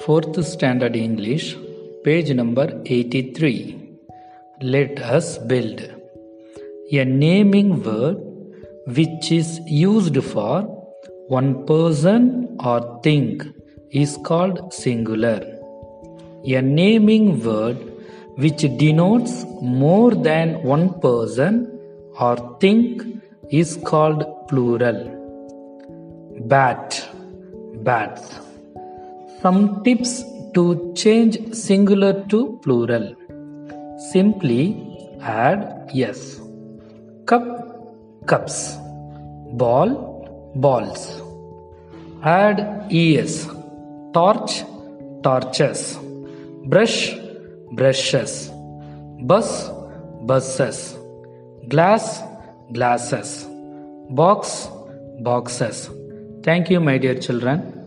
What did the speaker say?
Fourth Standard English, page number 83. Let us build. A naming word which is used for one person or thing is called singular. A naming word which denotes more than one person or thing is called plural. Bat, bats. Some tips to change singular to plural. Simply add yes. Cup, cups. Ball, balls. Add es. Torch, torches. Brush, brushes. Bus, buses. Glass, glasses. Box, boxes. Thank you, my dear children.